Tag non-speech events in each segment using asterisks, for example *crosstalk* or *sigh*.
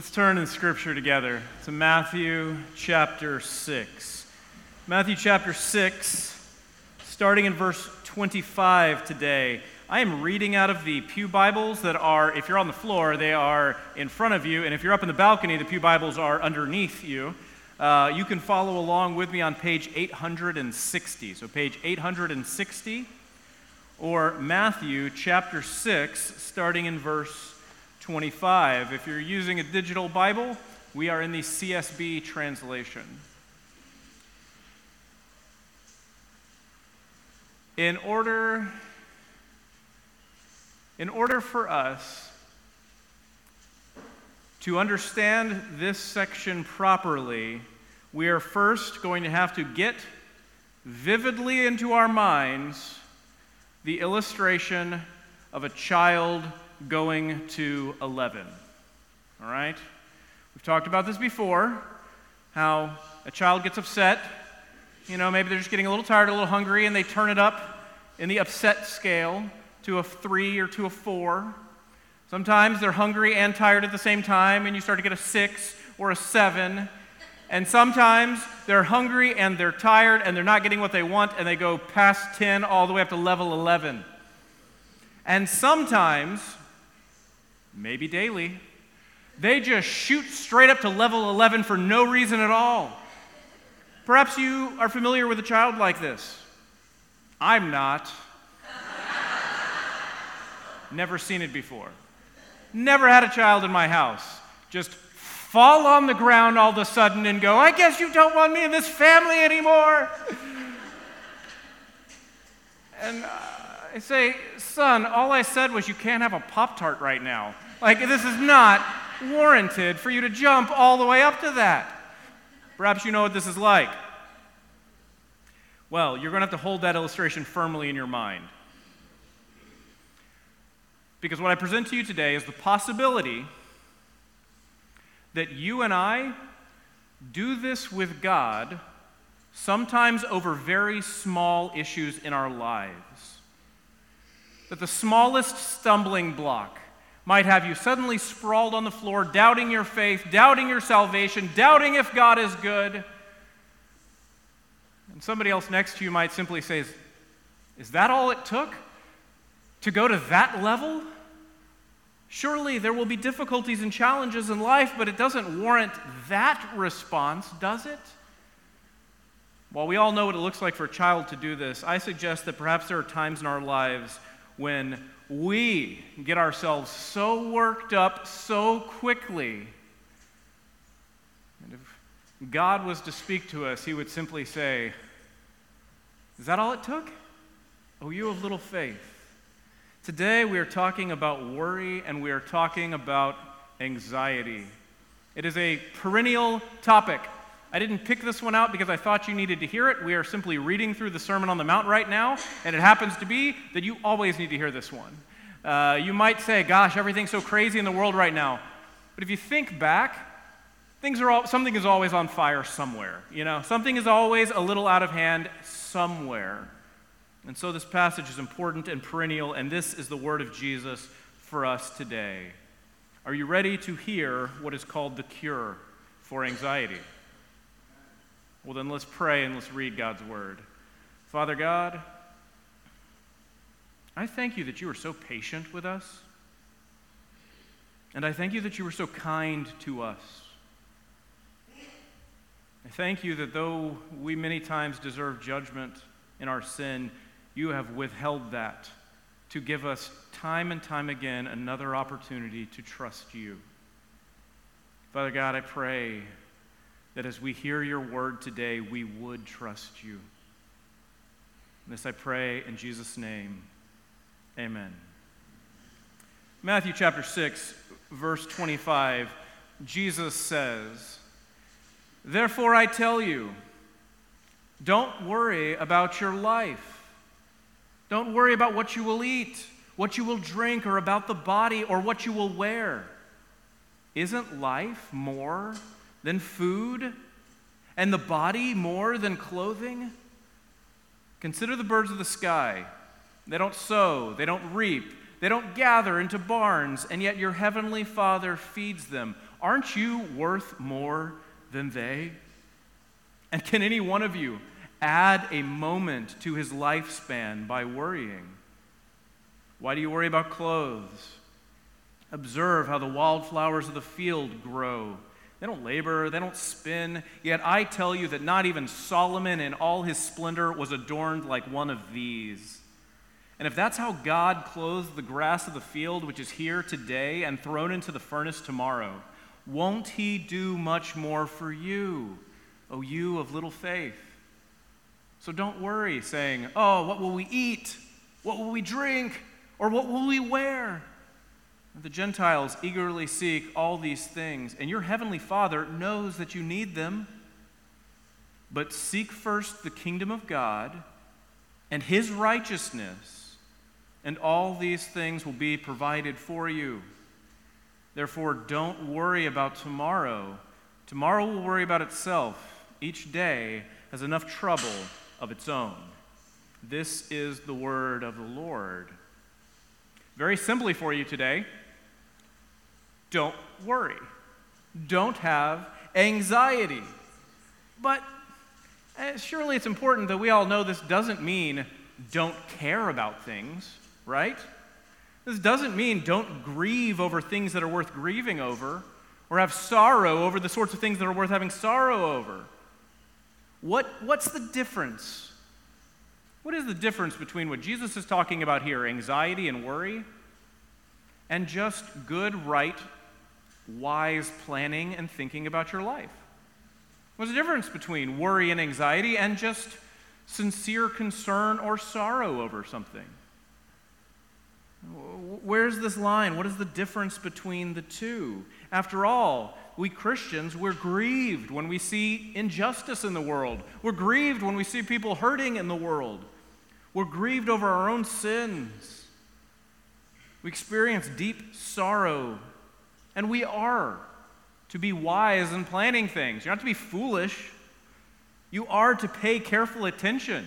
Let's turn in Scripture together to Matthew chapter 6. Matthew chapter 6, starting in verse 25 today. I am reading out of the Pew Bibles that are, if you're on the floor, they are in front of you, and if you're up in the balcony, the Pew Bibles are underneath you. Uh, you can follow along with me on page 860. So, page 860, or Matthew chapter 6, starting in verse 25. If you're using a digital Bible, we are in the CSB translation. In order, in order for us to understand this section properly, we are first going to have to get vividly into our minds the illustration of a child going to 11. All right? We've talked about this before how a child gets upset. You know, maybe they're just getting a little tired, a little hungry, and they turn it up in the upset scale to a three or to a four. Sometimes they're hungry and tired at the same time, and you start to get a six or a seven. And sometimes they're hungry and they're tired and they're not getting what they want, and they go past 10 all the way up to level 11. And sometimes maybe daily. They just shoot straight up to level 11 for no reason at all. Perhaps you are familiar with a child like this. I'm not. Never seen it before. Never had a child in my house. Just fall on the ground all of a sudden and go, I guess you don't want me in this family anymore. *laughs* and uh, I say, son, all I said was you can't have a Pop Tart right now. Like, this is not warranted for you to jump all the way up to that. Perhaps you know what this is like. Well, you're going to have to hold that illustration firmly in your mind. Because what I present to you today is the possibility that you and I do this with God, sometimes over very small issues in our lives that the smallest stumbling block might have you suddenly sprawled on the floor, doubting your faith, doubting your salvation, doubting if God is good. And somebody else next to you might simply say, Is that all it took to go to that level? Surely there will be difficulties and challenges in life, but it doesn't warrant that response, does it? While we all know what it looks like for a child to do this, I suggest that perhaps there are times in our lives when we get ourselves so worked up so quickly. And if God was to speak to us, He would simply say, Is that all it took? Oh, you of little faith. Today we are talking about worry and we are talking about anxiety. It is a perennial topic I didn't pick this one out because I thought you needed to hear it. We are simply reading through the Sermon on the Mount right now, and it happens to be that you always need to hear this one. Uh, you might say, Gosh, everything's so crazy in the world right now. But if you think back, things are all, something is always on fire somewhere. You know, something is always a little out of hand somewhere. And so this passage is important and perennial, and this is the word of Jesus for us today. Are you ready to hear what is called the cure for anxiety? Well, then let's pray and let's read God's word. Father God, I thank you that you are so patient with us. And I thank you that you were so kind to us. I thank you that though we many times deserve judgment in our sin, you have withheld that to give us time and time again another opportunity to trust you. Father God, I pray that as we hear your word today, we would trust you. And this I pray in Jesus' name. Amen. Matthew chapter 6, verse 25, Jesus says, Therefore I tell you, don't worry about your life. Don't worry about what you will eat, what you will drink, or about the body, or what you will wear. Isn't life more than food, and the body more than clothing? Consider the birds of the sky. They don't sow, they don't reap, they don't gather into barns, and yet your heavenly Father feeds them. Aren't you worth more than they? And can any one of you add a moment to his lifespan by worrying? Why do you worry about clothes? Observe how the wildflowers of the field grow. They don't labor, they don't spin. Yet I tell you that not even Solomon in all his splendor was adorned like one of these. And if that's how God clothes the grass of the field, which is here today and thrown into the furnace tomorrow, won't he do much more for you, O you of little faith? So don't worry, saying, Oh, what will we eat? What will we drink? Or what will we wear? The Gentiles eagerly seek all these things, and your heavenly Father knows that you need them. But seek first the kingdom of God and his righteousness, and all these things will be provided for you. Therefore, don't worry about tomorrow. Tomorrow will worry about itself. Each day has enough trouble of its own. This is the word of the Lord. Very simply for you today, don't worry. Don't have anxiety. But uh, surely it's important that we all know this doesn't mean don't care about things, right? This doesn't mean don't grieve over things that are worth grieving over or have sorrow over the sorts of things that are worth having sorrow over. What, what's the difference? What is the difference between what Jesus is talking about here, anxiety and worry, and just good, right wise planning and thinking about your life? What's the difference between worry and anxiety and just sincere concern or sorrow over something? Where's this line? What is the difference between the two? After all, we Christians, we're grieved when we see injustice in the world. We're grieved when we see people hurting in the world. We're grieved over our own sins. We experience deep sorrow and we are to be wise in planning things. You're not to be foolish. You are to pay careful attention.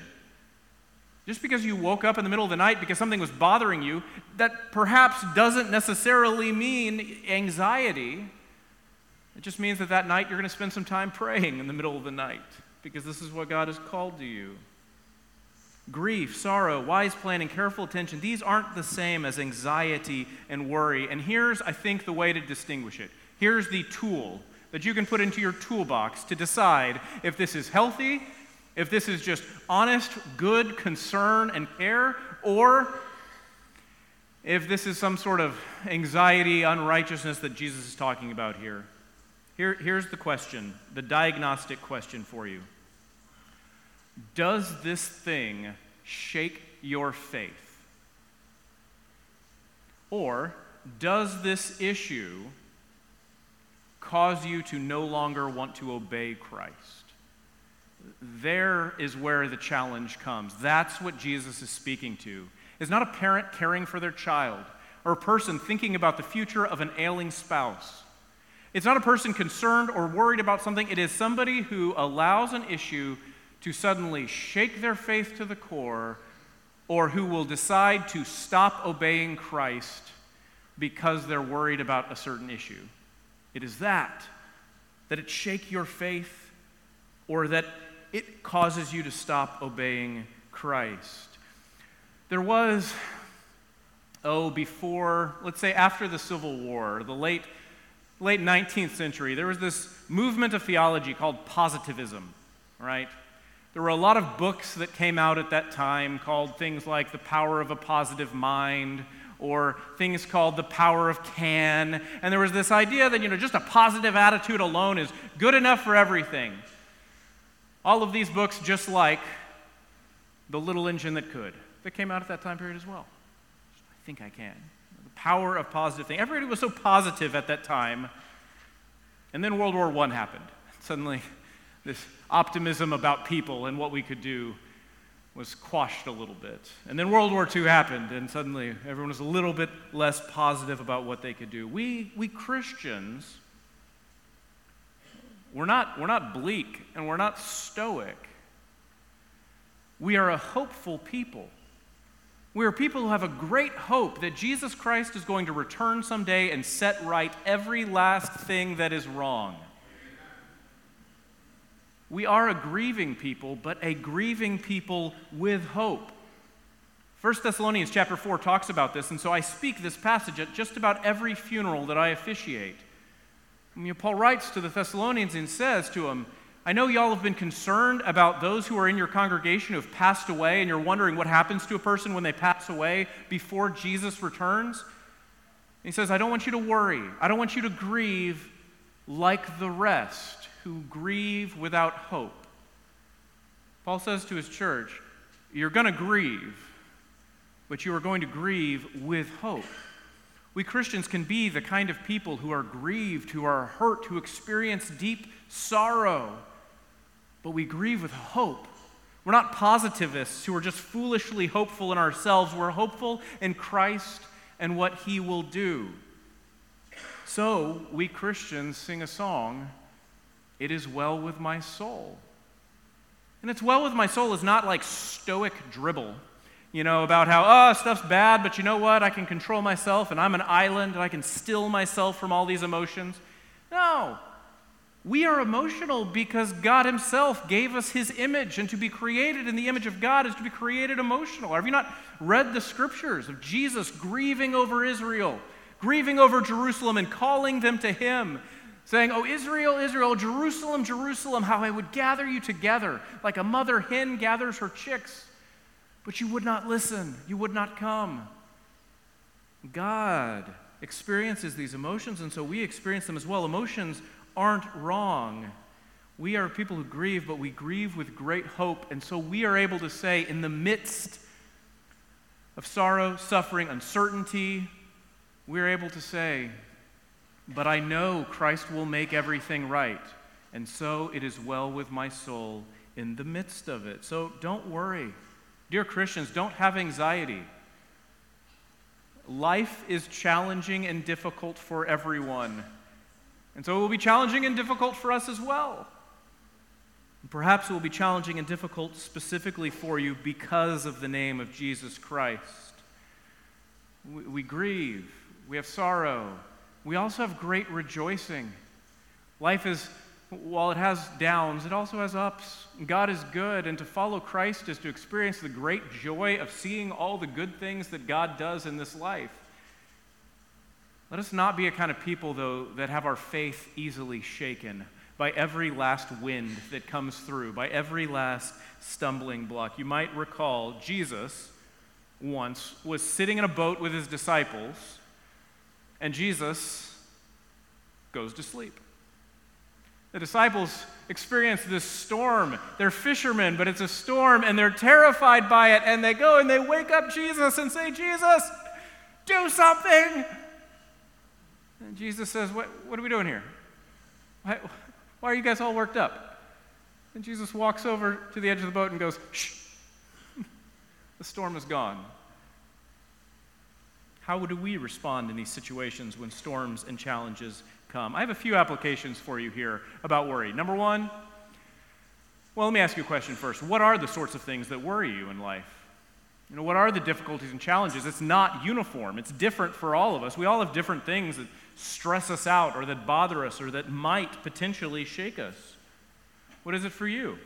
Just because you woke up in the middle of the night because something was bothering you, that perhaps doesn't necessarily mean anxiety. It just means that that night you're going to spend some time praying in the middle of the night because this is what God has called to you. Grief, sorrow, wise planning, careful attention, these aren't the same as anxiety and worry. And here's, I think, the way to distinguish it. Here's the tool that you can put into your toolbox to decide if this is healthy, if this is just honest, good concern and care, or if this is some sort of anxiety, unrighteousness that Jesus is talking about here. here here's the question, the diagnostic question for you. Does this thing shake your faith? Or does this issue cause you to no longer want to obey Christ? There is where the challenge comes. That's what Jesus is speaking to. It's not a parent caring for their child or a person thinking about the future of an ailing spouse. It's not a person concerned or worried about something. It is somebody who allows an issue to suddenly shake their faith to the core or who will decide to stop obeying Christ because they're worried about a certain issue. It is that, that it shake your faith or that it causes you to stop obeying Christ. There was, oh, before, let's say after the Civil War, the late, late 19th century, there was this movement of theology called positivism, right? There were a lot of books that came out at that time called things like The Power of a Positive Mind or things called The Power of Can. And there was this idea that, you know, just a positive attitude alone is good enough for everything. All of these books, just like The Little Engine That Could, that came out at that time period as well. I think I can. The power of positive thing. Everybody was so positive at that time. And then World War I happened. *laughs* Suddenly, this optimism about people and what we could do was quashed a little bit. And then World War II happened, and suddenly everyone was a little bit less positive about what they could do. We, we Christians, we're not, we're not bleak and we're not stoic. We are a hopeful people. We are people who have a great hope that Jesus Christ is going to return someday and set right every last thing that is wrong. We are a grieving people, but a grieving people with hope. 1 Thessalonians chapter 4 talks about this, and so I speak this passage at just about every funeral that I officiate. I mean, Paul writes to the Thessalonians and says to them, I know y'all have been concerned about those who are in your congregation who have passed away, and you're wondering what happens to a person when they pass away before Jesus returns. He says, I don't want you to worry. I don't want you to grieve like the rest who grieve without hope. Paul says to his church, You're going to grieve, but you are going to grieve with hope. We Christians can be the kind of people who are grieved, who are hurt, who experience deep sorrow but we grieve with hope. We're not positivists who are just foolishly hopeful in ourselves. We're hopeful in Christ and what he will do. So, we Christians sing a song, It is Well with My Soul. And it's well with my soul is not like stoic dribble, you know, about how, oh, stuff's bad, but you know what? I can control myself and I'm an island and I can still myself from all these emotions. No, we are emotional because God Himself gave us His image, and to be created in the image of God is to be created emotional. Have you not read the scriptures of Jesus grieving over Israel, grieving over Jerusalem, and calling them to Him, saying, Oh, Israel, Israel, Jerusalem, Jerusalem, how I would gather you together like a mother hen gathers her chicks. But you would not listen, you would not come. God experiences these emotions, and so we experience them as well. Emotions aren't wrong. We are people who grieve, but we grieve with great hope. And so we are able to say, in the midst of sorrow, suffering, uncertainty, we're able to say, But I know Christ will make everything right. And so it is well with my soul in the midst of it. So don't worry. Dear Christians, don't have anxiety. Life is challenging and difficult for everyone. And so it will be challenging and difficult for us as well. Perhaps it will be challenging and difficult specifically for you because of the name of Jesus Christ. We, we, grieve, we have sorrow, we also have great rejoicing. Life is, while it has downs, it also has ups. God is good, and to follow Christ is to experience the great joy of seeing all the good things that God does in this life. Let us not be a kind of people, though, that have our faith easily shaken by every last wind that comes through, by every last stumbling block. You might recall Jesus once was sitting in a boat with his disciples, and Jesus goes to sleep. The disciples experience this storm. They're fishermen, but it's a storm, and they're terrified by it. And they go and they wake up Jesus and say, Jesus, do something. And Jesus says, What, what are we doing here? Why, why are you guys all worked up? And Jesus walks over to the edge of the boat and goes, Shh, *laughs* the storm is gone. How do we respond in these situations when storms and challenges come? I have a few applications for you here about worry. Number one, well, let me ask you a question first. What are the sorts of things that worry you in life? You know, what are the difficulties and challenges? It's not uniform, it's different for all of us. We all have different things that stress us out or that bother us or that might potentially shake us. What is it for you?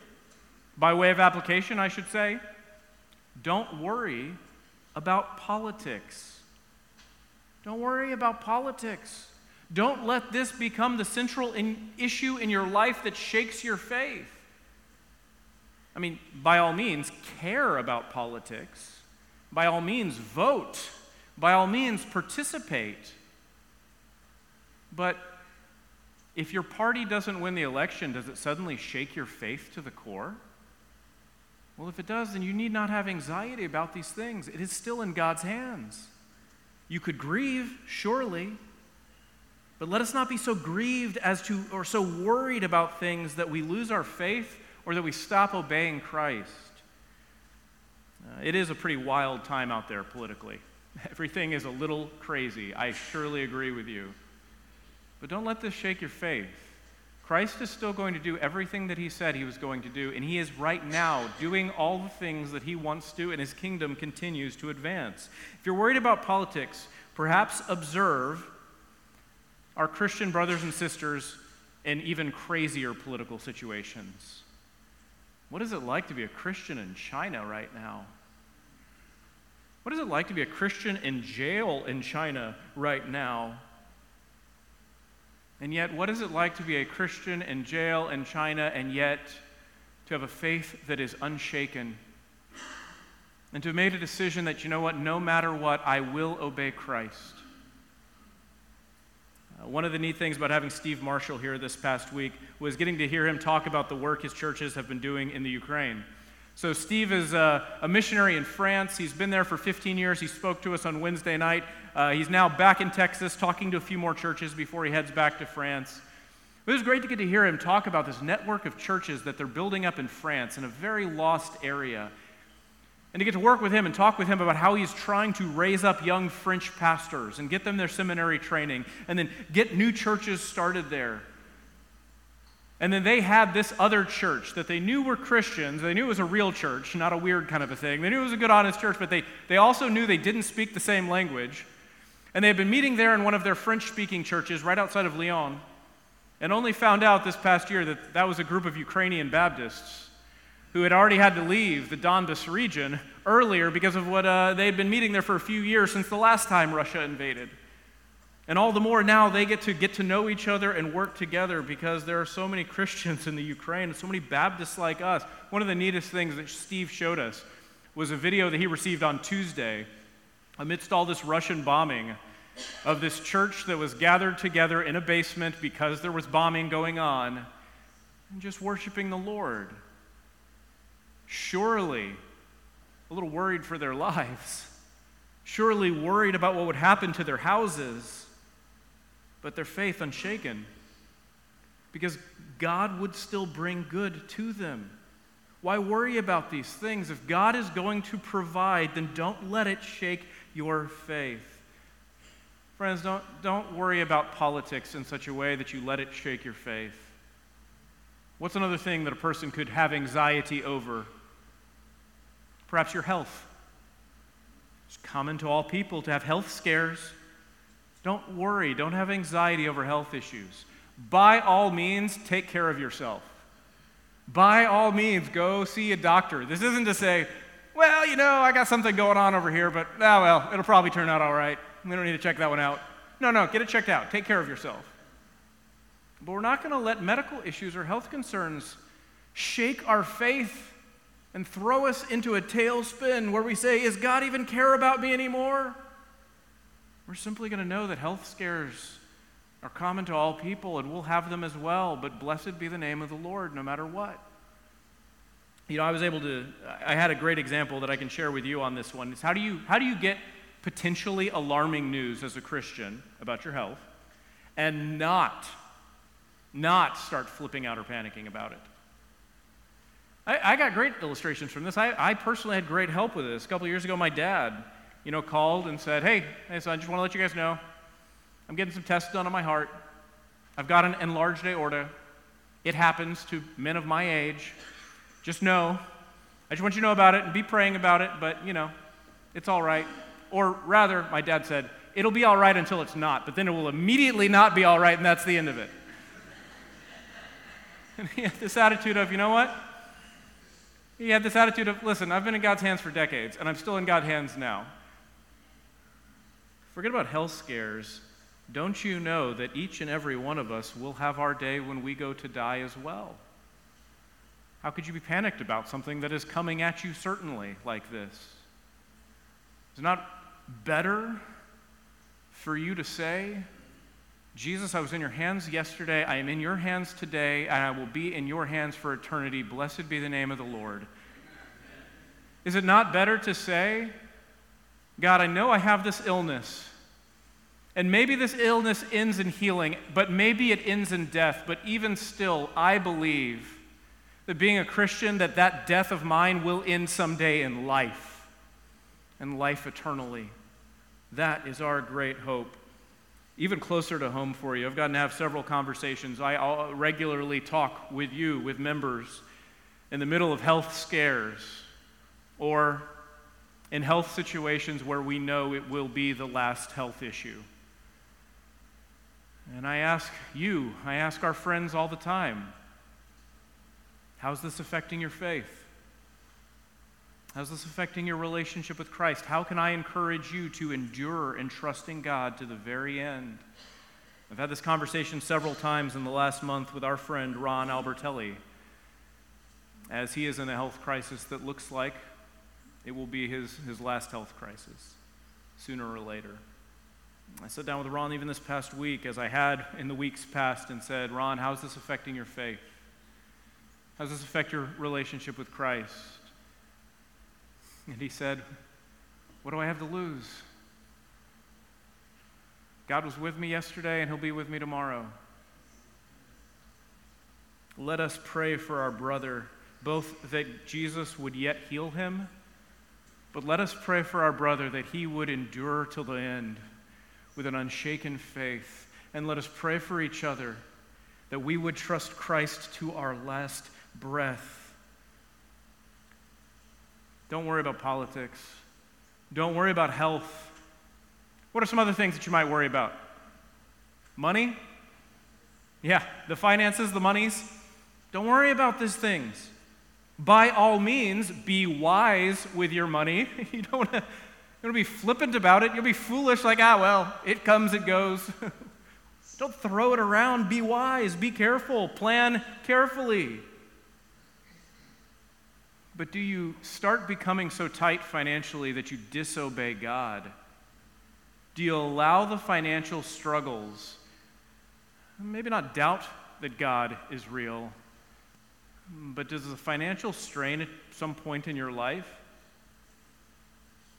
By way of application, I should say, don't worry about politics. Don't worry about politics. Don't let this become the central in issue in your life that shakes your faith. I mean, by all means, care about politics. By all means, vote. By all means, participate. But if your party doesn't win the election, does it suddenly shake your faith to the core? Well, if it does, then you need not have anxiety about these things. It is still in God's hands. You could grieve, surely, but let us not be so grieved as to, or so worried about things that we lose our faith or that we stop obeying Christ. Uh, it is a pretty wild time out there politically. *laughs* Everything is a little crazy. I surely agree with you. But don't let this shake your faith. Christ is still going to do everything that he said he was going to do, and he is right now doing all the things that he wants to, and his kingdom continues to advance. If you're worried about politics, perhaps observe our Christian brothers and sisters in even crazier political situations. What is it like to be a Christian in China right now? What is it like to be a Christian in jail in China right now? And yet, what is it like to be a Christian in jail in China and yet to have a faith that is unshaken? And to have made a decision that, you know what, no matter what, I will obey Christ. Uh, one of the neat things about having Steve Marshall here this past week was getting to hear him talk about the work his churches have been doing in the Ukraine. So, Steve is a, a, missionary in France. He's been there for 15 years. He spoke to us on Wednesday night. Uh, he's now back in Texas talking to a few more churches before he heads back to France. It was great to get to hear him talk about this network of churches that they're building up in France in a very lost area. And to get to work with him and talk with him about how he's trying to raise up young French pastors and get them their seminary training and then get new churches started there. And then they had this other church that they knew were Christians. They knew it was a real church, not a weird kind of a thing. They knew it was a good, honest church, but they, they also knew they didn't speak the same language. And they had been meeting there in one of their French speaking churches right outside of Lyon, and only found out this past year that that was a group of Ukrainian Baptists who had already had to leave the Donbas region earlier because of what uh, they had been meeting there for a few years since the last time Russia invaded. And all the more now they get to get to know each other and work together because there are so many *laughs* Christians in the Ukraine and so many Baptists like us. One of the neatest things that Steve showed us was a video that he received on Tuesday amidst all this Russian bombing of this church that was gathered together in a basement because there was bombing going on and just worshiping the Lord. Surely a little worried for their *laughs* lives, surely worried about what would happen to their houses but their faith unshaken. Because God would still bring good to them. Why worry about these things? If God is going to provide, then don't let it shake your faith. Friends, don't, don't worry about politics in such a way that you let it shake your faith. What's another thing that a person could have anxiety over? Perhaps your health. It's common to all people to have health scares. Don't worry. Don't have anxiety over health issues. By all means, take care of yourself. By all means, go see a doctor. This isn't to say, well, you know, I got something going on over here, but, oh, well, it'll probably turn out all right. We don't need to check that one out. No, no, get it checked out. Take care of yourself. But we're not going to let medical issues or health concerns shake our faith and throw us into a tailspin where we say, Is God even care about me anymore? We're simply going to know that health scares are common to all people and we'll have them as well, but blessed be the name of the Lord no matter what. You know, I was able to, I had a great example that I can share with you on this one. It's how do you, how do you get potentially alarming news as a Christian about your health and not, not start flipping out or panicking about it? I, I got great illustrations from this. I, I personally had great help with this. A couple years ago, my dad you know, called and said, hey, hey, I just want to let you guys know I'm getting some tests done on my heart. I've got an enlarged aorta. It happens to men of my age. Just know. I just want you to know about it and be praying about it, but, you know, it's all right. Or rather, my dad said, it'll be all right until it's not, but then it will immediately not be all right, and that's the end of it. *laughs* And he had this attitude of, you know what? He had this attitude of, listen, I've been in God's hands for decades, and I'm still in God's hands now. Forget about health scares. Don't you know that each and every one of us will have our day when we go to die as well? How could you be panicked about something that is coming at you certainly like this? Is it not better for you to say, Jesus, I was in your hands yesterday, I am in your hands today, and I will be in your hands for eternity. Blessed be the name of the Lord. Is it not better to say, God, I know I have this illness. And maybe this illness ends in healing, but maybe it ends in death. But even still, I believe that being a Christian, that that death of mine will end someday in life and life eternally. That is our great hope. even closer to home for you. I've gotten to have several conversations. I regularly talk with you, with members, in the middle of health scares or in health situations where we know it will be the last health issue. And I ask you, I ask our friends all the time, how's this affecting your faith? How's this affecting your relationship with Christ? How can I encourage you to endure and trust in God to the very end? I've had this conversation several times in the last month with our friend Ron Albertelli, as he is in a health crisis that looks like it will be his, his last health crisis sooner or later. I sat down with Ron even this past week, as I had in the weeks past, and said, Ron, how's this affecting your faith? How does this affect your relationship with Christ? And he said, What do I have to lose? God was with me yesterday, and he'll be with me tomorrow. Let us pray for our brother, both that Jesus would yet heal him, but let us pray for our brother that he would endure till the end with an unshaken faith. And let us pray for each other that we would trust Christ to our last breath. Don't worry about politics. Don't worry about health. What are some other things that you might worry about? Money? Yeah, the finances, the monies. Don't worry about these things. By all means, be wise with your money. *laughs* You don't want to be flippant about it. You'll be foolish, like, ah, well, it comes, it goes. *laughs* don't throw it around. Be wise. Be careful. Plan carefully. But do you start becoming so tight financially that you disobey God? Do you allow the financial struggles, maybe not doubt that God is real, but does the financial strain at some point in your life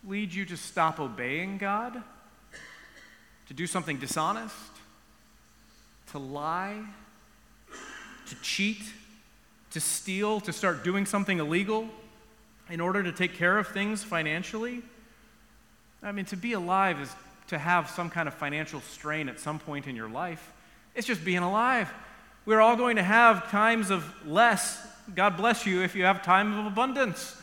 lead you to stop obeying God? To do something dishonest? To lie? To cheat? To steal? To start doing something illegal in order to take care of things financially? I mean, to be alive is to have some kind of financial strain at some point in your life. It's just being alive. We're all going to have times of less. God bless you if you have time of abundance.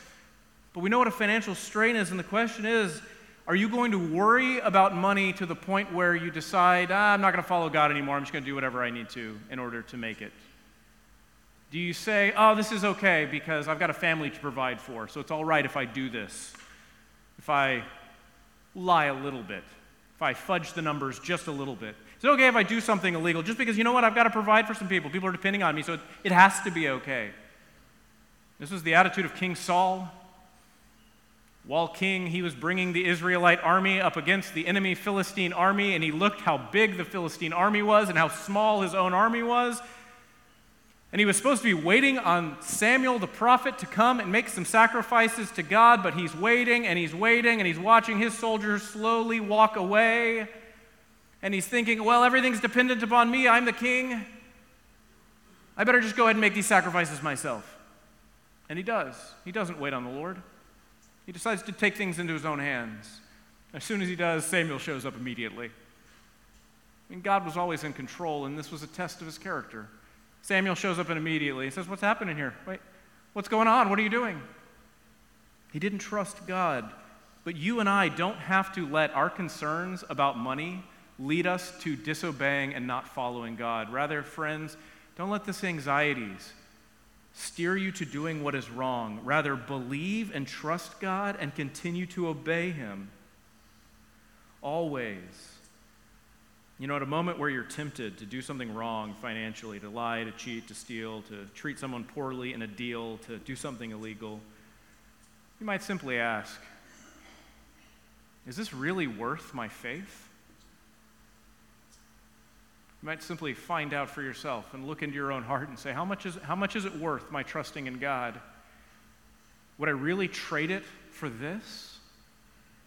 But we know what a financial strain is, and the question is are you going to worry about money to the point where you decide, ah, I'm not going to follow God anymore, I'm just going to do whatever I need to in order to make it? Do you say, oh, this is okay because I've got a family to provide for, so it's all right if I do this? If I lie a little bit, if I fudge the numbers just a little bit. It okay if I do something illegal just because, you know what, I've got to provide for some people? People are depending on me, so it, it has to be okay. This was the attitude of King Saul. While king, he was bringing the Israelite army up against the enemy Philistine army, and he looked how big the Philistine army was and how small his own army was. And he was supposed to be waiting on Samuel the prophet to come and make some sacrifices to God, but he's waiting and he's waiting and he's watching his soldiers slowly walk away. And he's thinking, well, everything's dependent upon me. I'm the king. I better just go ahead and make these sacrifices myself. And he does. He doesn't wait on the Lord. He decides to take things into his own hands. As soon as he does, Samuel shows up immediately. I mean, God was always in control, and this was a test of his character. Samuel shows up immediately. He says, What's happening here? Wait, what's going on? What are you doing? He didn't trust God. But you and I don't have to let our concerns about money lead us to disobeying and not following God. Rather, friends, don't let this anxieties steer you to doing what is wrong. Rather, believe and trust God and continue to obey Him. Always. You know, at a moment where you're tempted to do something wrong financially, to lie, to cheat, to steal, to treat someone poorly in a deal, to do something illegal, you might simply ask, Is this really worth my faith? You might simply find out for yourself and look into your own heart and say, how much is, how much is it worth my trusting in God? Would I really trade it for this?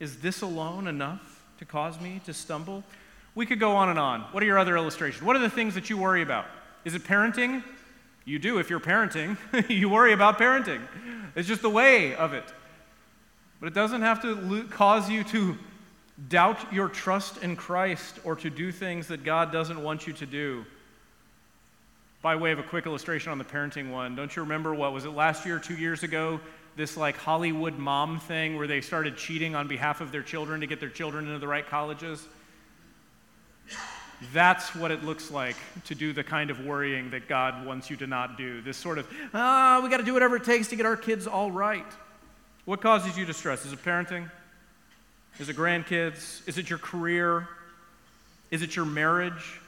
Is this alone enough to cause me to stumble? We could go on and on. What are your other illustrations? What are the things that you worry about? Is it parenting? You do if you're parenting. *laughs* you worry about parenting. It's just the way of it. But it doesn't have to cause you to doubt your trust in Christ or to do things that God doesn't want you to do. By way of a quick illustration on the parenting one, don't you remember what was it last year, two years ago? This like Hollywood mom thing where they started cheating on behalf of their children to get their children into the right colleges. That's what it looks like to do the kind of worrying that God wants you to not do. This sort of, ah, we got to do whatever it takes to get our kids all right. What causes you distress? Is it parenting? Is it grandkids? Is it your career? Is it your marriage?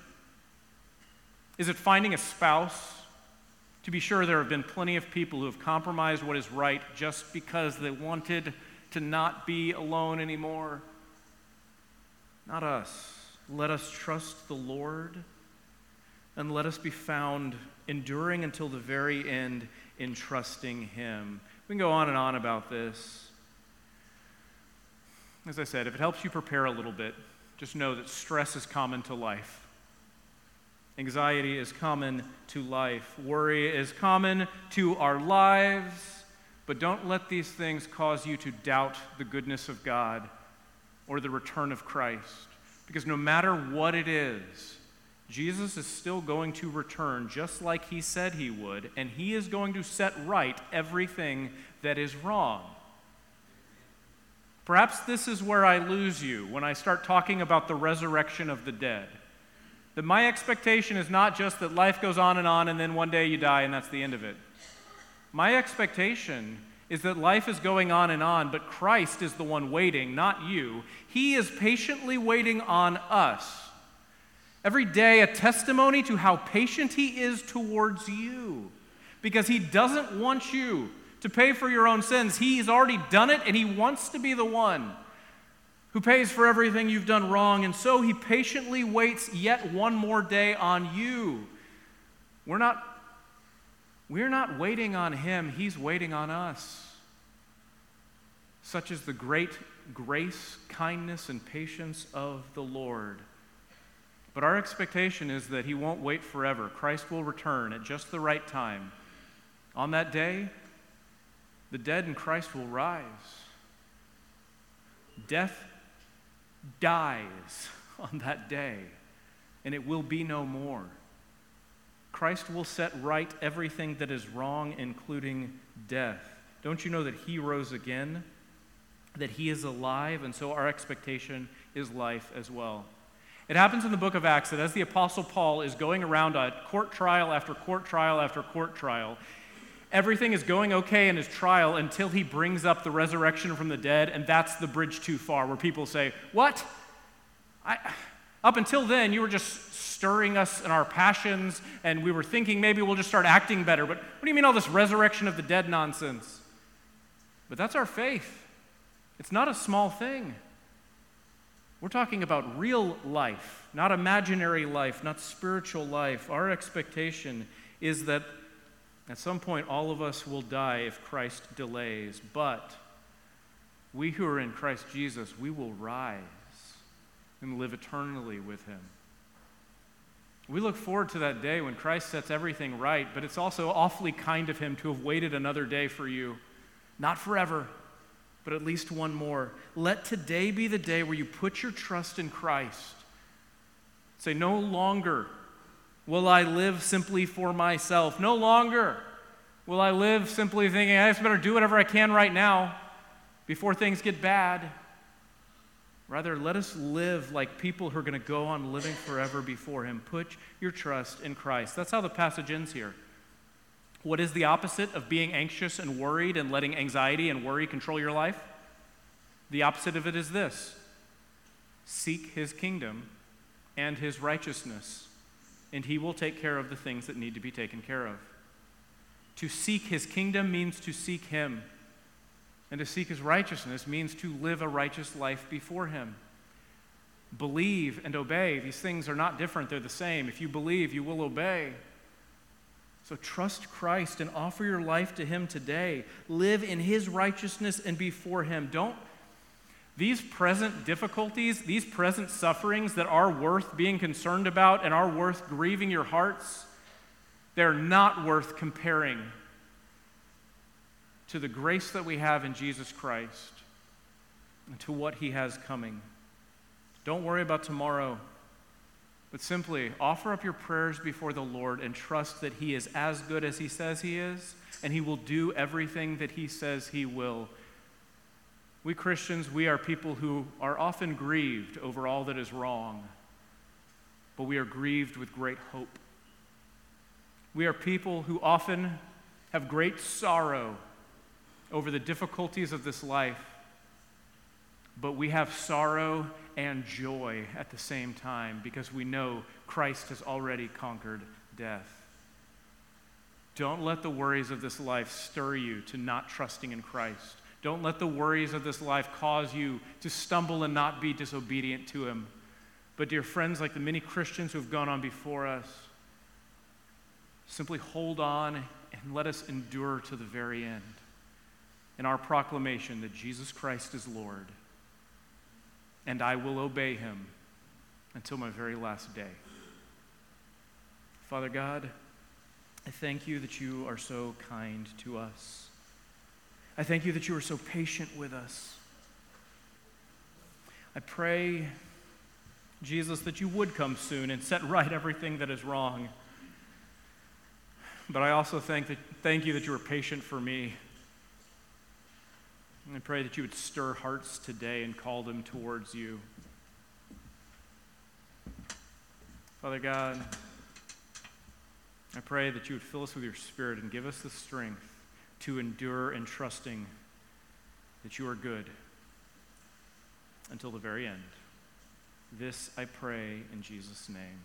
Is it finding a spouse? To be sure, there have been plenty of people who have compromised what is right just because they wanted to not be alone anymore. Not us. Let us trust the Lord and let us be found enduring until the very end in trusting Him. We can go on and on about this. As I said, if it helps you prepare a little bit, just know that stress is common to life. Anxiety is common to life. Worry is common to our lives. But don't let these things cause you to doubt the goodness of God or the return of Christ. Because no matter what it is, Jesus is still going to return just like he said he would, and he is going to set right everything that is wrong. Perhaps this is where I lose you when I start talking about the resurrection of the dead. That my expectation is not just that life goes on and on and then one day you die and that's the end of it. My expectation is that life is going on and on, but Christ is the one waiting, not you. He is patiently waiting on us. Every day, a testimony to how patient He is towards you, because He doesn't want you to pay for your own sins. He's already done it, and He wants to be the one who pays for everything you've done wrong, and so He patiently waits yet one more day on you. We're not we're not waiting on him, he's waiting on us. Such is the great grace, kindness, and patience of the Lord. But our expectation is that he won't wait forever. Christ will return at just the right time. On that day, the dead in Christ will rise. Death dies *laughs* on that day, and it will be no more. Christ will set right everything that is wrong, including death. Don't you know that He rose again? That He is alive, and so our expectation is life as well. It happens in the book of Acts that as the Apostle Paul is going around a court trial after court trial after court trial, everything is going okay in his trial until he brings up the resurrection from the dead, and that's the bridge too far, where people say, What? I, up until then, you were just stirring us in our passions, and we were thinking maybe we'll just start acting better. But what do you mean all this resurrection of the dead nonsense? But that's our faith. It's not a small thing. We're talking about real life, not imaginary life, not spiritual life. Our expectation is that at some point all of us will die if Christ delays, but we who are in Christ Jesus, we will rise and live eternally with him. We look forward to that day when Christ sets everything right, but it's also awfully kind of Him to have waited another day for you. Not forever, but at least one more. Let today be the day where you put your trust in Christ. Say, no longer will I live simply for myself. No longer will I live simply thinking, I just better do whatever I can right now before things get bad. Rather, let us live like people who are going to go on living forever before Him. Put your trust in Christ. That's how the passage ends here. What is the opposite of being anxious and worried and letting anxiety and worry control your life? The opposite of it is this seek His kingdom and His righteousness, and He will take care of the things that need to be taken care of. To seek His kingdom means to seek Him. And to seek his righteousness means to live a righteous life before him. Believe and obey. These things are not different, they're the same. If you believe, you will obey. So trust Christ and offer your life to him today. Live in his righteousness and before him. Don't these present difficulties, these present sufferings that are worth being concerned about and are worth grieving your hearts, they're not worth comparing to the grace that we have in Jesus Christ and to what he has coming. Don't worry about tomorrow, but simply offer up your prayers before the Lord and trust that He is as good as He says He is, and He will do everything that He says He will. We Christians, we are people who are often grieved over all that is wrong, but we are grieved with great hope. We are people who often have great sorrow over the difficulties of this life, but we have sorrow and joy at the same time because we know Christ has already conquered death. Don't let the worries of this life stir you to not trusting in Christ. Don't let the worries of this life cause you to stumble and not be disobedient to Him. But, dear friends, like the many Christians who have gone on before us, simply hold on and let us endure to the very end in our proclamation that Jesus Christ is Lord, and I will obey Him until my very last day. Father God, I thank you that you are so kind to us. I thank you that you are so patient with us. I pray, Jesus, that you would come soon and set right everything that is wrong. But I also thank, that, thank you that you are patient for me. And I pray that you would stir hearts today and call them towards you. Father God, I pray that you would fill us with your Spirit and give us the strength to endure in trusting that you are good until the very end. This I pray in Jesus' name.